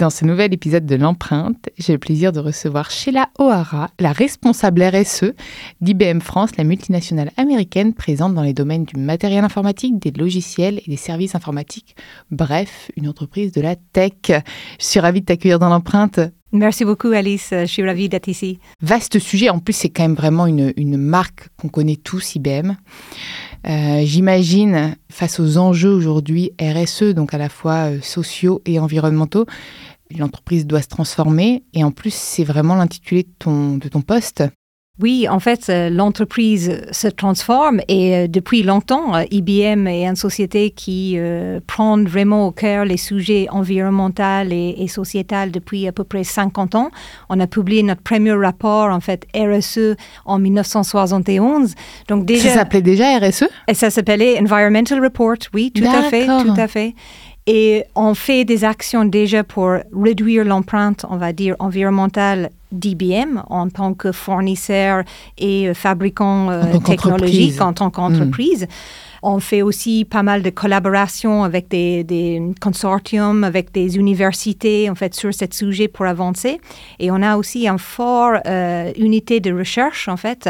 Dans ce nouvel épisode de l'empreinte, j'ai le plaisir de recevoir Sheila O'Hara, la responsable RSE d'IBM France, la multinationale américaine présente dans les domaines du matériel informatique, des logiciels et des services informatiques. Bref, une entreprise de la tech. Je suis ravie de t'accueillir dans l'empreinte. Merci beaucoup Alice, je suis ravie d'être ici. Vaste sujet, en plus c'est quand même vraiment une, une marque qu'on connaît tous, IBM. Euh, j'imagine, face aux enjeux aujourd'hui RSE, donc à la fois euh, sociaux et environnementaux, l'entreprise doit se transformer. Et en plus, c'est vraiment l'intitulé de ton, de ton poste. Oui, en fait, euh, l'entreprise se transforme et euh, depuis longtemps, euh, IBM est une société qui prend vraiment au cœur les sujets environnementaux et, et sociétals depuis à peu près 50 ans. On a publié notre premier rapport, en fait, RSE en 1971. Donc déjà, ça s'appelait déjà RSE Et ça s'appelait Environmental Report, oui, tout à fait, tout à fait. Et on fait des actions déjà pour réduire l'empreinte, on va dire, environnementale d'IBM en tant que fournisseur et euh, fabricant euh, technologique en tant qu'entreprise. Hmm. On fait aussi pas mal de collaborations avec des, consortiums, avec des universités, en fait, sur ce sujet pour avancer. Et on a aussi une forte euh, unité de recherche, en fait,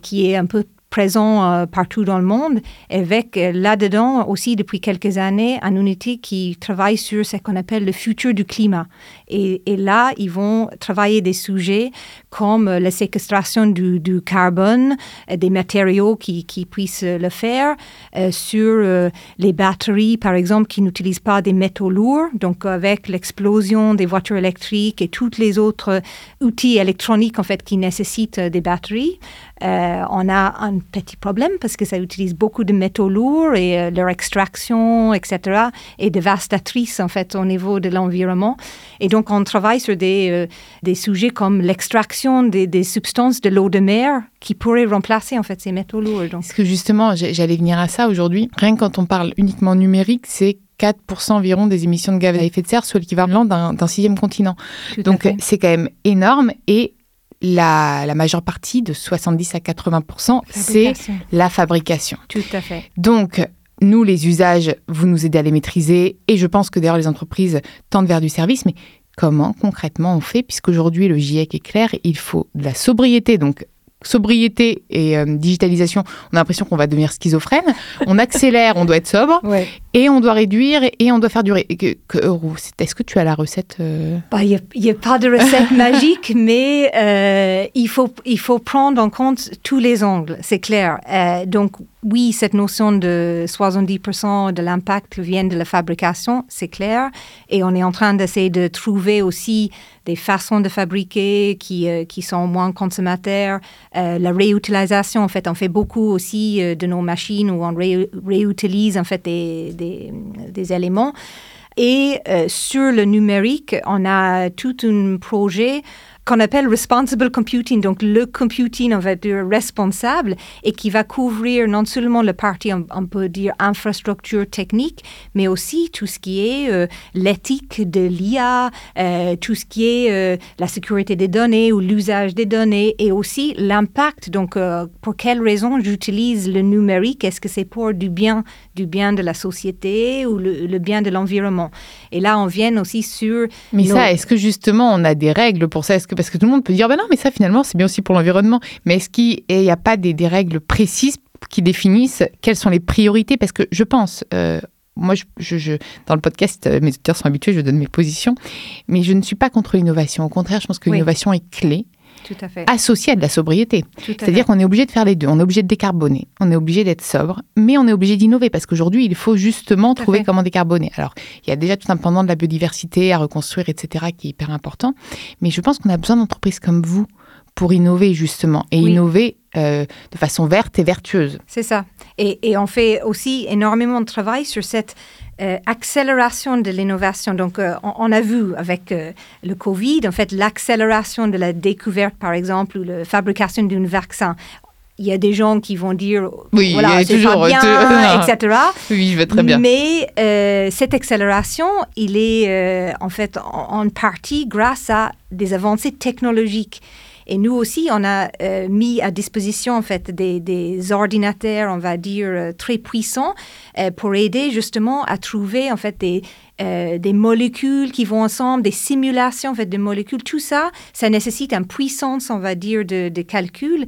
qui est un peu présent euh, partout dans le monde, avec euh, là-dedans aussi depuis quelques années un unité qui travaille sur ce qu'on appelle le futur du climat. Et, là, ils vont travailler des sujets comme la séquestration du, carbone, euh, des matériaux qui, qui, puissent le faire, sur les batteries, par exemple, qui n'utilisent pas des métaux lourds. Donc, avec l'explosion des voitures électriques et tous les autres outils électroniques, en fait, qui nécessitent des batteries, euh, on a un petit problème parce que ça utilise beaucoup de métaux lourds et euh, leur extraction, etc., est dévastatrice en fait au niveau de l'environnement. Et donc on travaille sur des, euh, des sujets comme l'extraction des, des, substances de l'eau de mer qui pourraient remplacer en fait ces métaux lourds. Donc. Parce que justement, j'allais venir à ça aujourd'hui. Rien que quand on parle uniquement numérique, c'est 4% environ des émissions de gaz à effet de serre, soit l'équivalent d'un sixième continent. Donc c'est quand même énorme et la, majeure partie, de 70 à 80% c'est la fabrication. Tout à fait. Donc, nous, les usages, vous nous aidez à les maîtriser. Et je pense que d'ailleurs, les entreprises tendent vers du service. Mais comment concrètement on fait? Puisqu'aujourd'hui, le GIEC est clair, il faut de la sobriété, donc sobriété et euh, digitalisation, on a l'impression qu'on va devenir schizophrène. On accélère, on doit être sobre, et on doit réduire et on doit faire durer. Est-ce que tu as la recette euh? bah, Il n'y a, pas de recette magique, mais euh, il, faut, il faut prendre en compte tous les angles, c'est clair. donc oui, cette notion de 70% de l'impact vient de la fabrication, c'est clair, et on est en train d'essayer de trouver aussi des façons de fabriquer qui, euh, qui sont moins consommateurs. Euh, la réutilisation, en fait, on fait beaucoup aussi euh, de nos machines où on réutilise en fait des, des, éléments. Et sur le numérique, on a tout un projet qu'on appelle responsible computing, donc le computing, on va dire, responsable, et qui va couvrir non seulement la partie, on, peut dire, infrastructure technique, mais aussi tout ce qui est euh, l'éthique de l'IA, euh, tout ce qui est euh, la sécurité des données ou l'usage des données, et aussi l'impact, donc pour quelles raisons j'utilise le numérique, est-ce que c'est pour du bien, du bien de la société ou le, bien de l'environnement? Et là, on vient aussi sur... Mais ça, est-ce que justement, on a des règles pour ça? Parce que tout le monde peut dire, ben non, mais ça finalement, c'est bien aussi pour l'environnement. Mais est-ce qu'il n'y a pas des, règles précises qui définissent quelles sont les priorités? Parce que je pense, euh, moi, je, dans le podcast, euh, mes auditeurs sont habitués, je donne mes positions, mais je ne suis pas contre l'innovation. Au contraire, je pense que l'innovation est clé. Tout à fait. associé à de la sobriété. C'est-à-dire qu'on est obligé de faire les deux. On est obligé de décarboner, on est obligé d'être sobre, mais on est obligé d'innover parce qu'aujourd'hui, il faut justement trouver comment décarboner. Alors, il y a déjà tout un pendant de la biodiversité à reconstruire, etc., qui est hyper important. Mais je pense qu'on a besoin d'entreprises comme vous pour innover justement et innover euh, de façon verte et vertueuse. C'est ça. Et, et, on fait aussi énormément de travail sur cette euh, accélération de l'innovation. Donc, euh, on, a vu avec euh, le Covid, en fait, l'accélération de la découverte, par exemple, ou la fabrication d'un vaccin. Il y a des gens qui vont dire, oui, voilà, c'est pas bien, etc. Oui, je vais très bien. Mais cette accélération, il est en fait en partie grâce à des avancées technologiques. Et nous aussi, on a euh, mis à disposition en fait des, ordinateurs, on va dire, euh, très puissants euh, pour aider justement à trouver en fait des, molécules qui vont ensemble, des simulations en fait de molécules. Tout ça, ça nécessite une puissance, on va dire, de, de calcul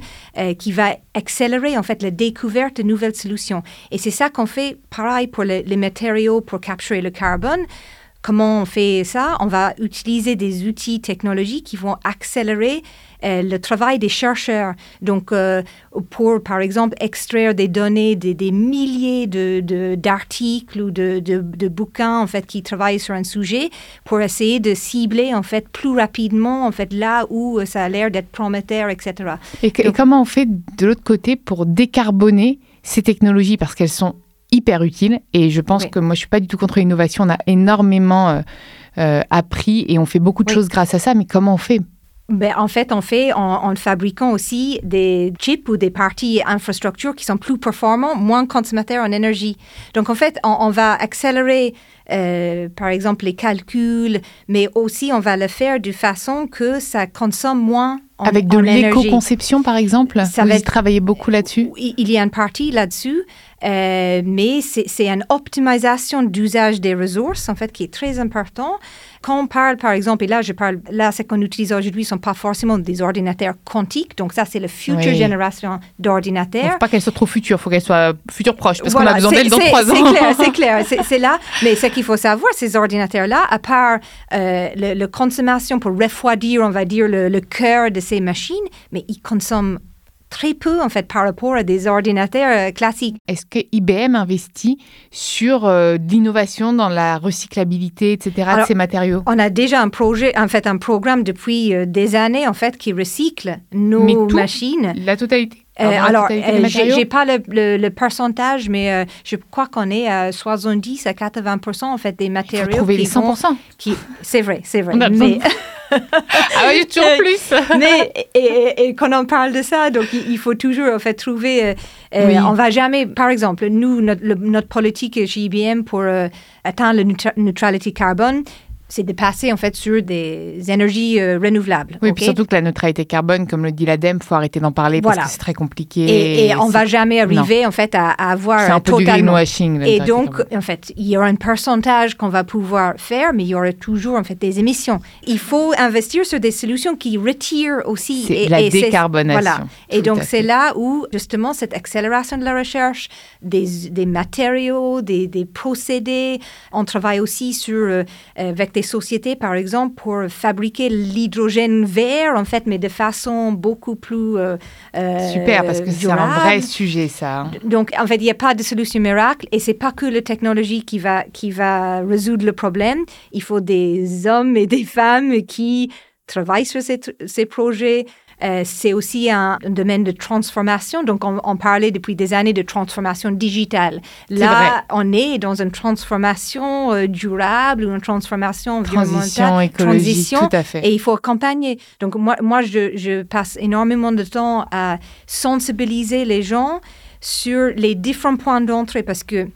qui va accélérer en fait la découverte de nouvelles solutions. Et c'est ça qu'on fait, pareil pour les, matériaux pour capturer le carbone. Comment on fait ça? On va utiliser des outils technologiques qui vont accélérer le travail des chercheurs. Donc, euh, pour, par exemple, extraire des données des, des milliers d'articles de, ou de, de, bouquins, en fait, qui travaillent sur un sujet, pour essayer de cibler, en fait, plus rapidement, en fait, là où ça a l'air d'être prometteur, etc. Et, et comment on fait de l'autre côté pour décarboner ces technologies? Parce qu'elles sont hyper utile. Et je pense que moi, je suis pas du tout contre l'innovation. On a énormément euh, euh, appris et on fait beaucoup de choses grâce à ça. Mais comment on fait? Ben, en fait, on fait en, fabriquant aussi des chips ou des parties infrastructures qui sont plus performants, moins consommateurs en énergie. Donc, en fait, on, va accélérer, euh, par exemple, les calculs, mais aussi on va le faire de façon que ça consomme moins en, Avec de l'éco-conception, par exemple? Ça Vous va travaillez beaucoup là-dessus? Il y a une partie là-dessus. Euh, mais c'est une optimisation d'usage des ressources, en fait, qui est très important. Quand on parle, par exemple, et là, je parle, là, ce qu'on utilise aujourd'hui ne sont pas forcément des ordinateurs quantiques. Donc, ça, c'est la future génération d'ordinateurs. Il ne faut pas qu'elles soient trop futures, il faut qu'elles soient futures proches, parce qu'on a besoin d'elles dans trois ans. C'est clair, c'est clair. C'est là. Mais ce qu'il faut savoir, ces ordinateurs-là, à part euh, la consommation pour refroidir, on va dire, le, le cœur de ces machines, mais ils consomment très peu en fait par rapport à des ordinateurs euh, classiques. Est-ce que IBM investit sur euh, l'innovation dans la recyclabilité, etc. de ces matériaux? On a déjà un projet, en fait, un programme depuis euh, des années en fait qui recycle nos machines. La totalité. Alors, je n'ai pas le, pourcentage, mais je crois qu'on est à 70 à 80 en fait des matériaux. Faut trouver les 100 qui, C'est vrai, c'est vrai. Mais ah oui, toujours plus. mais et, et, quand on parle de ça, donc il, faut toujours en fait trouver. Euh, euh On va jamais, par exemple, nous notre, notre politique chez IBM pour euh, atteindre la neutralité carbone, c'est de passer en fait sur des énergies euh, renouvelables. Oui, puis surtout que la neutralité carbone, comme le dit l'ADEME, faut arrêter d'en parler parce que c'est très compliqué. Et, et on va jamais arriver en fait à, avoir c'est un peu du greenwashing. Et donc en fait, il y aura un pourcentage qu'on va pouvoir faire, mais il y aura toujours en fait des émissions. Il faut investir sur des solutions qui retirent aussi et, la décarbonation. Voilà. Et donc c'est là où justement cette accélération de la recherche, des, des matériaux, des, des, procédés. On travaille aussi sur euh, avec des sociétés, par exemple, pour fabriquer l'hydrogène vert, en fait, mais de façon beaucoup plus euh, euh Super, parce que c'est un vrai sujet, ça. Hein. Donc, en fait, il n'y a pas de solution miracle, et c'est pas que la technologie qui va, qui va résoudre le problème. Il faut des hommes et des femmes qui travaillent sur ces, ces projets, euh, c'est aussi un, domaine de transformation. Donc, on, parlait depuis des années de transformation digitale. Là, on est dans une transformation euh, durable ou une transformation environnementale, transition, tout à fait. et il faut accompagner. Donc, moi, moi je, je passe énormément de temps à sensibiliser les gens sur les différents points d'entrée parce que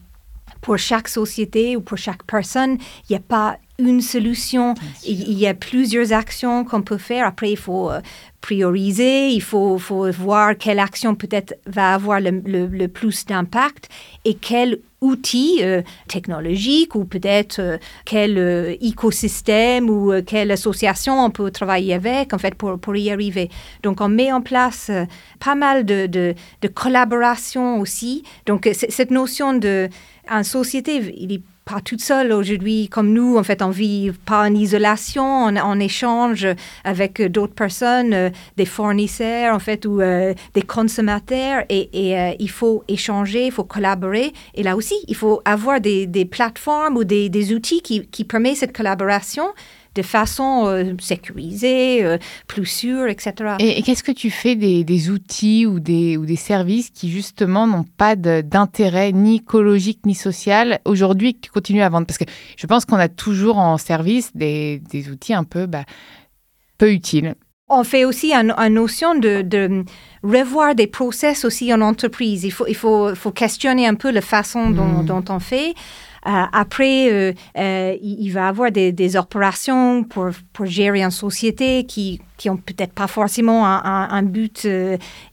pour chaque société ou pour chaque personne, il n'y a pas une solution. Il, y a plusieurs actions qu'on peut faire. Après, il faut euh, prioriser, il faut, faut, voir quelle action peut-être va avoir le, le, plus d'impact et quel outil euh, technologique ou peut-être euh, quel écosystème ou quelle association on peut travailler avec en fait pour, pour y arriver. Donc on met en place pas mal de, de, de collaboration aussi. Donc cette notion de en société, il est pas toute seule aujourd'hui comme nous. En fait, on vit pas en isolation, on, échange avec d'autres personnes, euh, des fournisseurs, en fait, ou euh, des consommateurs. Et, euh, il faut échanger, il faut collaborer. Et là aussi, il faut avoir des, plateformes ou des, des outils qui, qui permettent cette collaboration de façon euh, sécurisée, euh, plus sûre, etc. Et, qu'est-ce que tu fais des, outils ou des, ou des services qui justement n'ont pas d'intérêt ni écologique ni social aujourd'hui qui continuent à vendre? Parce que je pense qu'on a toujours en service des, des outils un peu, bah, peu utiles. On fait aussi une notion de, de, revoir des process aussi en entreprise. Il faut, il faut, faut questionner un peu la façon dont, hmm. dont on fait. Euh, après, euh, euh, il, va y avoir des, opérations pour, pour, gérer une société qui qui ont peut-être pas forcément un, but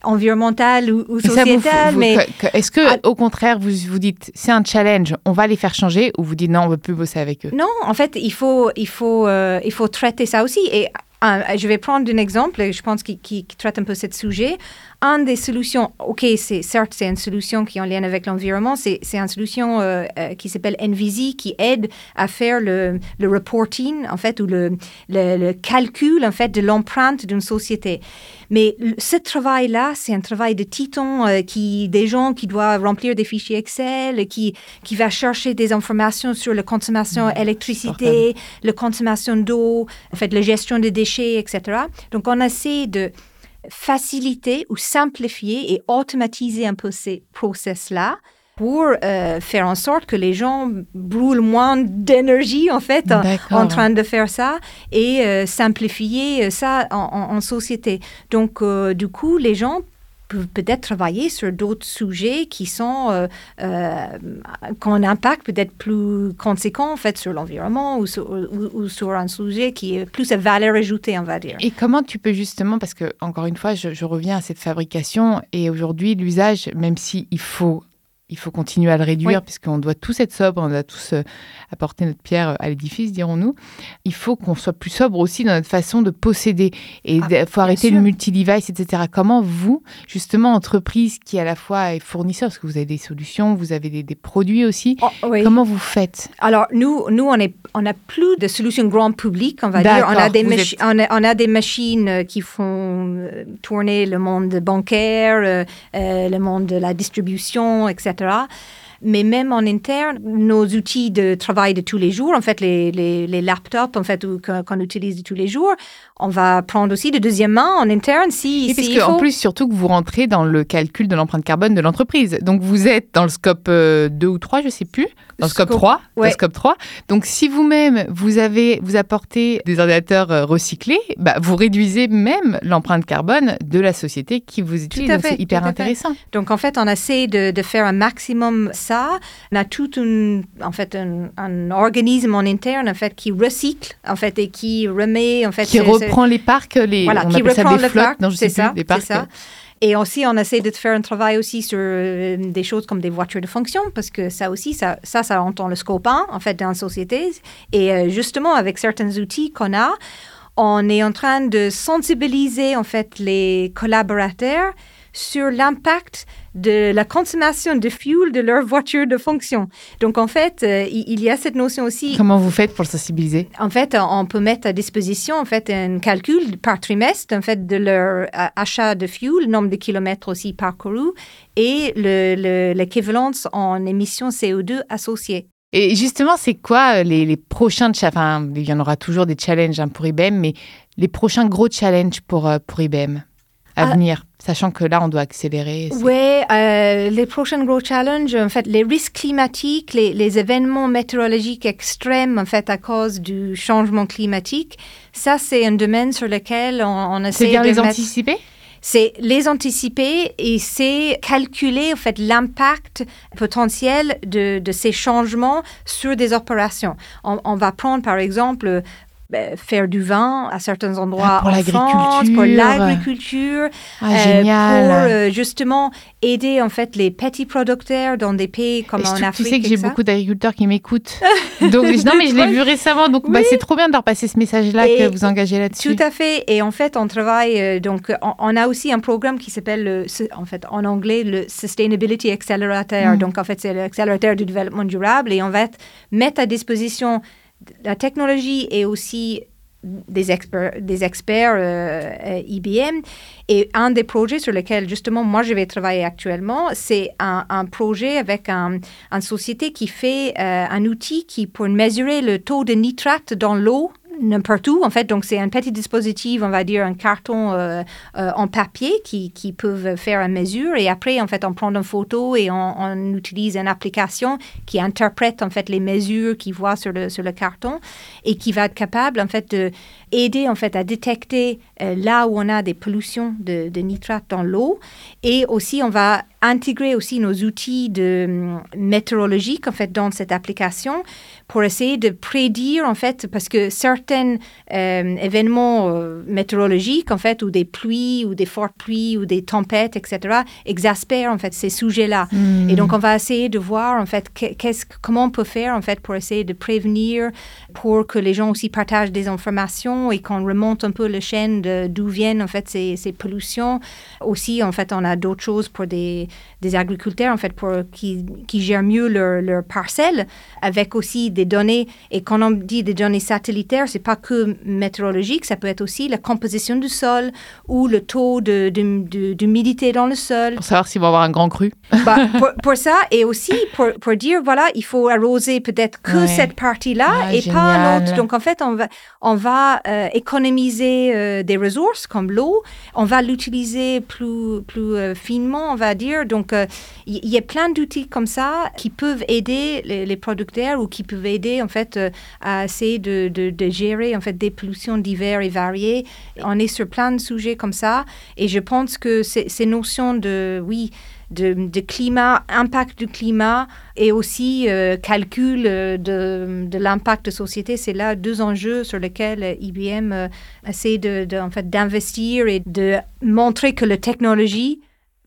environnemental ou, sociétal, mais est-ce que au contraire vous vous dites c'est un challenge, on va les faire changer, ou vous dites non on veut plus bosser avec eux? Non, en fait il faut il faut il faut traiter ça aussi et je vais prendre un exemple, je pense, qui, qui, traite un peu ce sujet. Une des solutions, OK, c'est certes, c'est une solution qui est en lien avec l'environnement, c'est, c'est une solution euh, euh, qui s'appelle NVZ qui aide à faire le, le reporting, en fait, ou le, le, calcul, en fait, de l'empreinte d'une société. Mais ce travail-là, c'est un travail de titan, euh, qui, des gens qui doivent remplir des fichiers Excel, qui, qui va chercher des informations sur la consommation d'électricité, la consommation d'eau, en fait, la gestion des déchets, etc. Donc, on essaie de faciliter ou simplifier et automatiser un peu ces process-là pour euh, faire en sorte que les gens brûlent moins d'énergie en fait en, train de faire ça et euh, simplifier ça en, société. Donc du coup, les gens peut-être travailler sur d'autres sujets qui sont euh, euh, qui ont un impact peut-être plus conséquent en fait sur l'environnement ou sur, un sujet qui est plus à valeur ajoutée on va dire. Et comment tu peux justement parce que encore une fois je, je reviens à cette fabrication et aujourd'hui l'usage même si il faut il faut continuer à le réduire puisqu'on doit tous être sobre, on doit tous euh, apporter notre pierre euh, à l'édifice, dirons-nous. Il faut qu'on soit plus sobre aussi dans notre façon de posséder et il ah, faut arrêter le multi-device, etc. Comment vous, justement, entreprise qui à la fois est fournisseur, parce que vous avez des solutions, vous avez des, produits aussi, oh, comment vous faites? Alors nous, nous on est, on a plus de solutions grand public, on va dire. On a des on, a, des machines euh, qui font tourner le monde bancaire, le monde de la distribution, etc. Mais même en interne, nos outils de travail de tous les jours, en fait, les, les, laptops, en fait, qu'on utilise de tous les jours, on va prendre aussi de deuxième main en interne si. Et parce qu'en plus, surtout que vous rentrez dans le calcul de l'empreinte carbone de l'entreprise. Donc, vous êtes dans le scope 2 euh, ou 3, je ne sais plus, dans le scope, 3. le scope 3. Donc, si vous-même, vous avez, vous apportez des ordinateurs euh, recyclés, bah, vous réduisez même l'empreinte carbone de la société qui vous utilise. Donc, c'est hyper intéressant. Donc, en fait, on essaie de, de, faire un maximum ça. On a tout un, en fait, un, organisme en interne, en fait, qui recycle, en fait, et qui remet, en fait, qui reprend les parcs, les, voilà, on qui ça des flottes, c'est ça, des parcs. Ça. Et aussi, on essaie de faire un travail aussi sur euh, des choses comme des voitures de fonction, parce que ça aussi, ça, ça, ça entend le scope 1, en fait, dans la société. Et euh, justement, avec certains outils qu'on a, on est en train de sensibiliser, en fait, les collaborateurs sur l'impact de la consommation de fuel de leur voiture de fonction. Donc, en fait, euh, il y a cette notion aussi. Comment vous faites pour sensibiliser? En fait, on peut mettre à disposition en fait un calcul par trimestre en fait de leur euh, achat de fuel, nombre de kilomètres aussi parcourus et l'équivalence en émissions CO2 associées. Et justement, c'est quoi euh, les, les prochains enfin, il y en aura toujours des challenges hein, pour IBM, mais les prochains gros challenges pour, pour IBM à venir? Sachant que là, on doit accélérer. Oui, euh, les prochains gros challenges, en fait, les risques climatiques, les, les, événements météorologiques extrêmes, en fait, à cause du changement climatique, ça, c'est un domaine sur lequel on, on essaie C'est bien de les mettre- anticiper? C'est les anticiper et c'est calculer en fait l'impact potentiel de, de ces changements sur des opérations. On, on va prendre par exemple ben, faire du vin à certains endroits Ah, pour en France, pour l'agriculture. Ah, euh, pour euh, justement aider en fait les petits producteurs dans des pays comme en Afrique. tu sais que j'ai beaucoup d'agriculteurs qui m'écoutent. Donc, non, mais je l'ai vu récemment. Donc, bah, c'est trop bien de leur passer ce message-là que vous engagez là-dessus. Tout à fait. Et en fait, on travaille, euh, donc, on, on a aussi un programme qui s'appelle, le- en fait, en anglais, le Sustainability Accelerator. Mm. Donc, en fait, c'est l'accélérateur du développement durable et on va mettre à disposition la technologie et aussi des experts, des experts euh, euh, IBM. Et un des projets sur lesquels, justement, moi, je vais travailler actuellement, c'est un, un projet avec un, une société qui fait euh, un outil qui, pour mesurer le taux de nitrate dans l'eau, n'importe où, en fait. Donc, c'est un petit dispositif, on va dire un carton euh, euh, en papier qui, qui peuvent faire une mesure. Et après, en fait, on prend une photo et on, utilise une application qui interprète, en fait, les mesures qu'il voit sur le, sur le carton et qui va être capable, en fait, de aider, en fait, à détecter euh, là où on a des pollutions de, de nitrate dans l'eau. Et aussi, on va intégrer aussi nos outils de hum, météorologiques, en fait, dans cette application pour essayer de prédire, en fait, parce que certains euh, événements euh, météorologiques, en fait, ou des pluies, ou des fortes pluies, ou des tempêtes, etc., exaspèrent, en fait, ces sujets-là. Hmm. Et donc, on va essayer de voir, en fait, que- qu'est-ce, comment on peut faire, en fait, pour essayer de prévenir, pour que les gens aussi partagent des informations et qu'on remonte un peu le chaîne d'où viennent, en fait, ces, ces pollutions. Aussi, en fait, on a d'autres choses pour des, des agriculteurs, en fait, pour qui, qui gèrent mieux leur, leur parcelle, avec aussi des données. Et quand on dit des données satellitaires, c'est pas que météorologique, ça peut être aussi la composition du sol ou le taux de, de- de- d'humidité dans le sol. Pour savoir s'ils vont avoir un grand cru. Bah, pour, pour ça, et aussi pour, pour dire, voilà, il faut arroser peut-être que Ouais. cette partie-là Ah, et pas l'autre. Donc, en fait, on va, on va euh, économiser euh, des ressources comme l'eau. On va l'utiliser plus, plus euh, finement, on va dire. Donc, euh, il il y, a plein d'outils comme ça qui peuvent aider les, producteurs ou qui peuvent aider, en fait, euh, à essayer de, gérer, en fait, des pollutions diverses et variées. On est sur plein de sujets comme ça. Et je pense que ces, notions de, oui, de, climat, impact du climat et aussi euh, calcul euh, de, l'impact de société, c'est là deux enjeux sur lesquels euh, IBM euh, essaie de, en fait, d'investir et de montrer que la technologie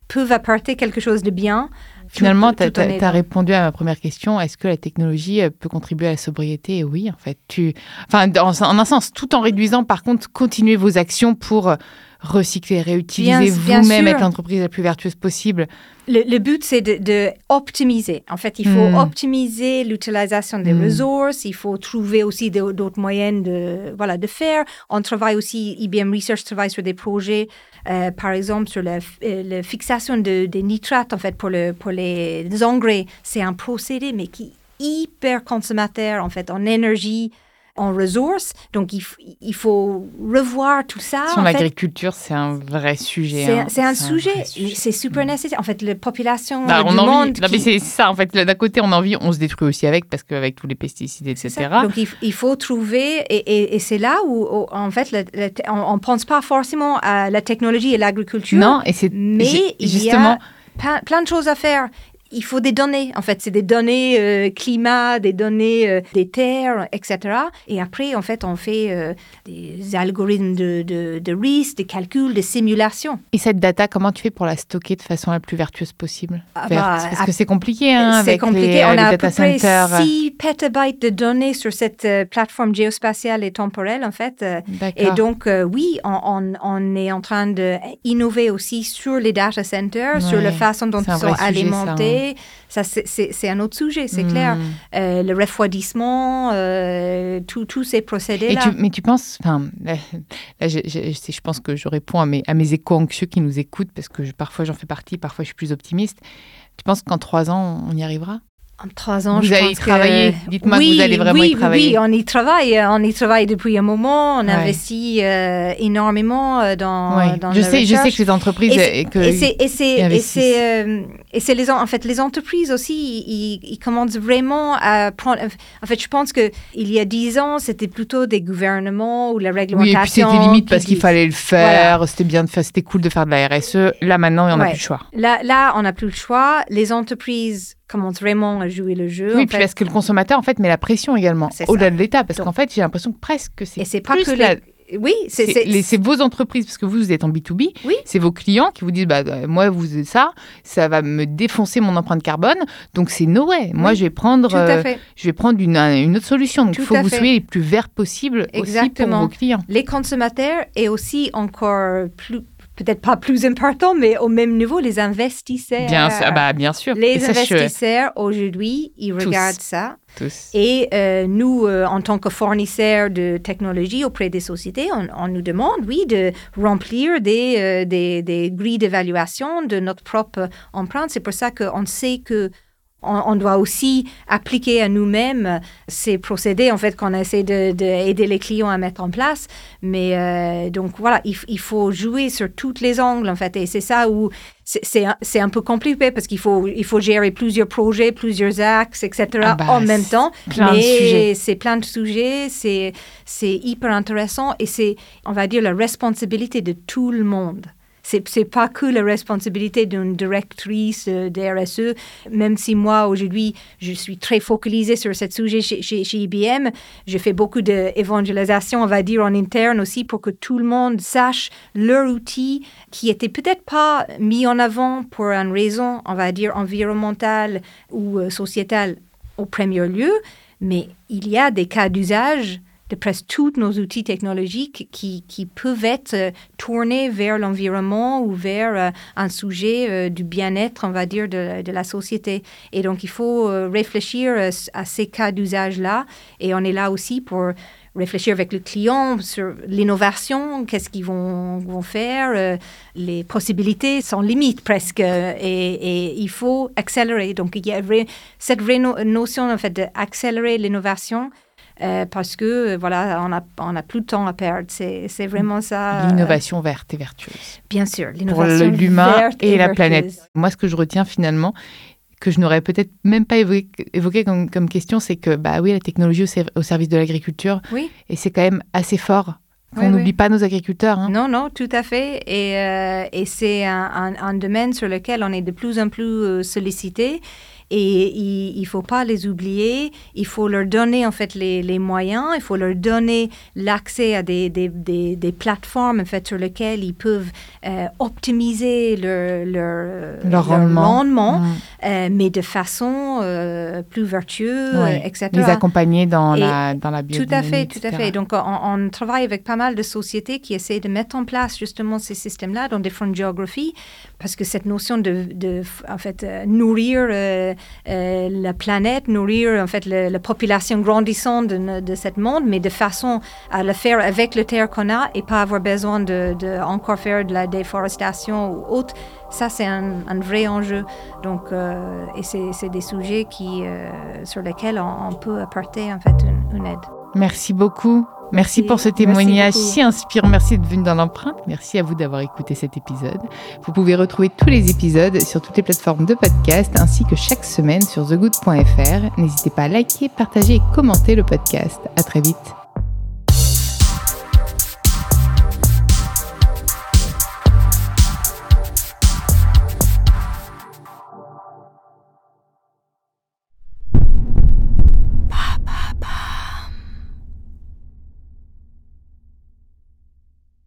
peut apporter quelque chose de bien. Finalement, tu en as, répondu à ma première question. Est-ce que la technologie euh, peut contribuer à la sobriété? Oui, en fait. Tu... Enfin, dans- en un sens, tout en réduisant, par contre, continuez vos actions pour euh, recycler, réutiliser vous-même, être l'entreprise la plus vertueuse possible. Le, le but, c'est de, de optimiser. En fait, il faut Mm. optimiser l'utilisation des Mm. ressources. Il faut trouver aussi d'autres moyens de, voilà, de faire. On travaille aussi, IBM Research travaille sur des projets, euh, par exemple, sur la, euh, la fixation de, des nitrates, en fait, pour, le, pour les engrais. C'est un procédé, mais qui est hyper consommateur, en fait, en énergie, en ressources. Donc, il, faut revoir tout ça. Sur l'agriculture, c'est un vrai sujet. C'est hein. c'est un, vrai sujet, sujet. c'est super nécessaire. En fait, la population Bah, on du a envie. monde Non, mais qui- c'est c'est ça, en fait. D'un côté, on a envie, on se détruit aussi avec, parce qu'avec tous les pesticides, etc. Donc, il, faut trouver, et, et- et c'est là où, où, en fait, le- le- on ne pense pas forcément à la technologie et l'agriculture. Non, et c'est mais j'ai- il justement. y a plein, plein de choses à faire. Il faut des données, en fait, c'est des données euh, climat, des données euh, des terres, etc. Et après, en fait, on fait euh, des algorithmes de, de, de risque, des calculs, des simulations. Et cette data, comment tu fais pour la stocker de façon la plus vertueuse possible? Ah bah, Parce que c'est compliqué, hein, C'est avec compliqué. les, on les a à data peu près centers. 6 pétabytes de données sur cette plateforme géospatiale et temporelle, en fait. et donc, oui, on, on- on est en train d'innover aussi sur les data centers, sur la façon dont ils sont vrai ça, c'est- un autre sujet, c'est Hmm. clair. Euh, le refroidissement, euh, tout- tous ces procédés-là. mais tu penses, enfin, là, là, je, je- je- je pense que je réponds à mes, à mes échos anxieux qui nous écoutent parce que je- parfois j'en fais partie, parfois je suis plus optimiste. Tu penses qu'en trois ans on y arrivera? En trois ans, vous je allez pense y travailler. Dites-moi oui, que vous allez vraiment oui, y travailler. Oui, on y travaille. On y travaille depuis un moment. On investit euh, énormément euh, dans, ouais. dans je la sais, recherche. Je sais que les entreprises et, que et c'est et c'est euh, les en fait les entreprises aussi ils, ils, commencent vraiment à prendre. En fait, je pense que il y a dix ans, c'était plutôt des gouvernements ou la réglementation. Oui, et puis c'était limite parce qu'il fallait le faire. Voilà. C'était bien de faire, c'était cool de faire de la RSE. Là maintenant, on n'a ouais. plus le choix. Là, là, on n'a plus le choix. Les entreprises commence vraiment à jouer le jeu. Oui, en puis fait. parce que le consommateur, en fait, met la pression également, au-delà de l'État. Parce qu'en fait, j'ai l'impression que presque c'est. Et c'est pas que la... les... Oui, c'est vos entreprises, parce que vous, vous êtes en B2B. Oui. C'est vos clients qui vous disent bah, moi, vous ça, ça va me défoncer mon empreinte carbone. Donc, c'est no way. Moi, oui. je vais prendre, euh, je vais prendre une, une autre solution. Donc, il faut que vous fait. soyez les plus verts possible Exactement. aussi pour vos clients. Les consommateurs et aussi encore plus peut-être pas plus important, mais au même niveau, les investisseurs. Bien sûr, bah, bien sûr. Les investisseurs, aujourd'hui, ils Tous. regardent ça. Tous. Et euh, nous, euh, en tant que fournisseurs de technologie auprès des sociétés, on, on nous demande, oui, de remplir des, euh, des, des grilles d'évaluation de notre propre empreinte. C'est pour ça qu'on sait que on, on, doit aussi appliquer à nous-mêmes ces procédés, en fait, qu'on essaie d'aider de, de les clients à mettre en place. Mais euh, donc, voilà, il, il, faut jouer sur tous les angles, en fait. Et c'est ça où c'est un, un peu compliqué parce qu'il faut, il faut gérer plusieurs projets, plusieurs axes, etc. Ah bah, en même temps. Plein Mais c'est plein de sujets, c'est hyper intéressant et c'est, on va dire, la responsabilité de tout le monde c'est pas que la responsabilité d'une directrice euh, DRSE, même si moi, aujourd'hui, je suis très focalisée sur ce sujet chez, chez, chez IBM. Je fais beaucoup d'évangélisation, on va dire, en interne aussi pour que tout le monde sache leur outil qui était peut-être pas mis en avant pour une raison, on va dire, environnementale ou euh, sociétale au premier lieu, mais il y a des cas d'usage de presque tous nos outils technologiques qui, qui peuvent être euh, tournés vers l'environnement ou vers euh, un sujet euh, du bien-être, on va dire, de, de, la société. Et donc, il faut réfléchir à ces cas d'usage-là. Et on est là aussi pour réfléchir avec le client sur l'innovation, qu'est-ce qu'ils vont, vont faire, les possibilités sans limite presque, et, et, il faut accélérer. Donc, il y a cette notion, en fait, d'accélérer l'innovation. Euh, parce que voilà, on a, on a plus de temps à perdre. C'est vraiment ça. L'innovation verte et vertueuse. Bien sûr, Pour l'innovation l'humain et, et, la vertueuse. planète. Moi, ce que je retiens finalement, que je n'aurais peut-être même pas évoqué, évoqué comme, comme, question, c'est que bah oui, la technologie au, au service de l'agriculture, oui. et c'est quand même assez fort. Oui, On n'oublie oui. pas nos agriculteurs. Hein. Non, non, tout à fait. Et, euh, et c'est un, un, un, domaine sur lequel on est de plus en plus euh, sollicité. Et il ne faut pas les oublier. Il faut leur donner en fait les, les moyens. Il faut leur donner l'accès à des, des, des, des, plateformes en fait sur lesquelles ils peuvent euh, optimiser leur, leur, leur rendement, rendement, mmh. euh, mais de façon euh, plus vertueuse, etc. Les accompagner dans Et la dans la Tout à fait, etc. tout à fait. Donc on, on, travaille avec pas mal de sociétés qui essaient de mettre en place justement ces systèmes-là dans différentes géographies, parce que cette notion de, de en fait nourrir la planète, nourrir en fait la population grandissante de, de monde, mais de façon à le faire avec le terre qu'on a et pas avoir besoin de, encore faire de la déforestation ou autre. Ça, c'est un, vrai enjeu. Donc, euh, et c'est des sujets qui, euh, sur lesquels on, peut apporter en fait une aide. Merci beaucoup. Merci, pour ce témoignage si inspirant. Merci d'être venu dans l'empreinte. Merci à vous d'avoir écouté cet épisode. Vous pouvez retrouver tous les épisodes sur toutes les plateformes de podcast ainsi que chaque semaine sur thegood.fr. N'hésitez pas à liker, partager et commenter le podcast. À très vite.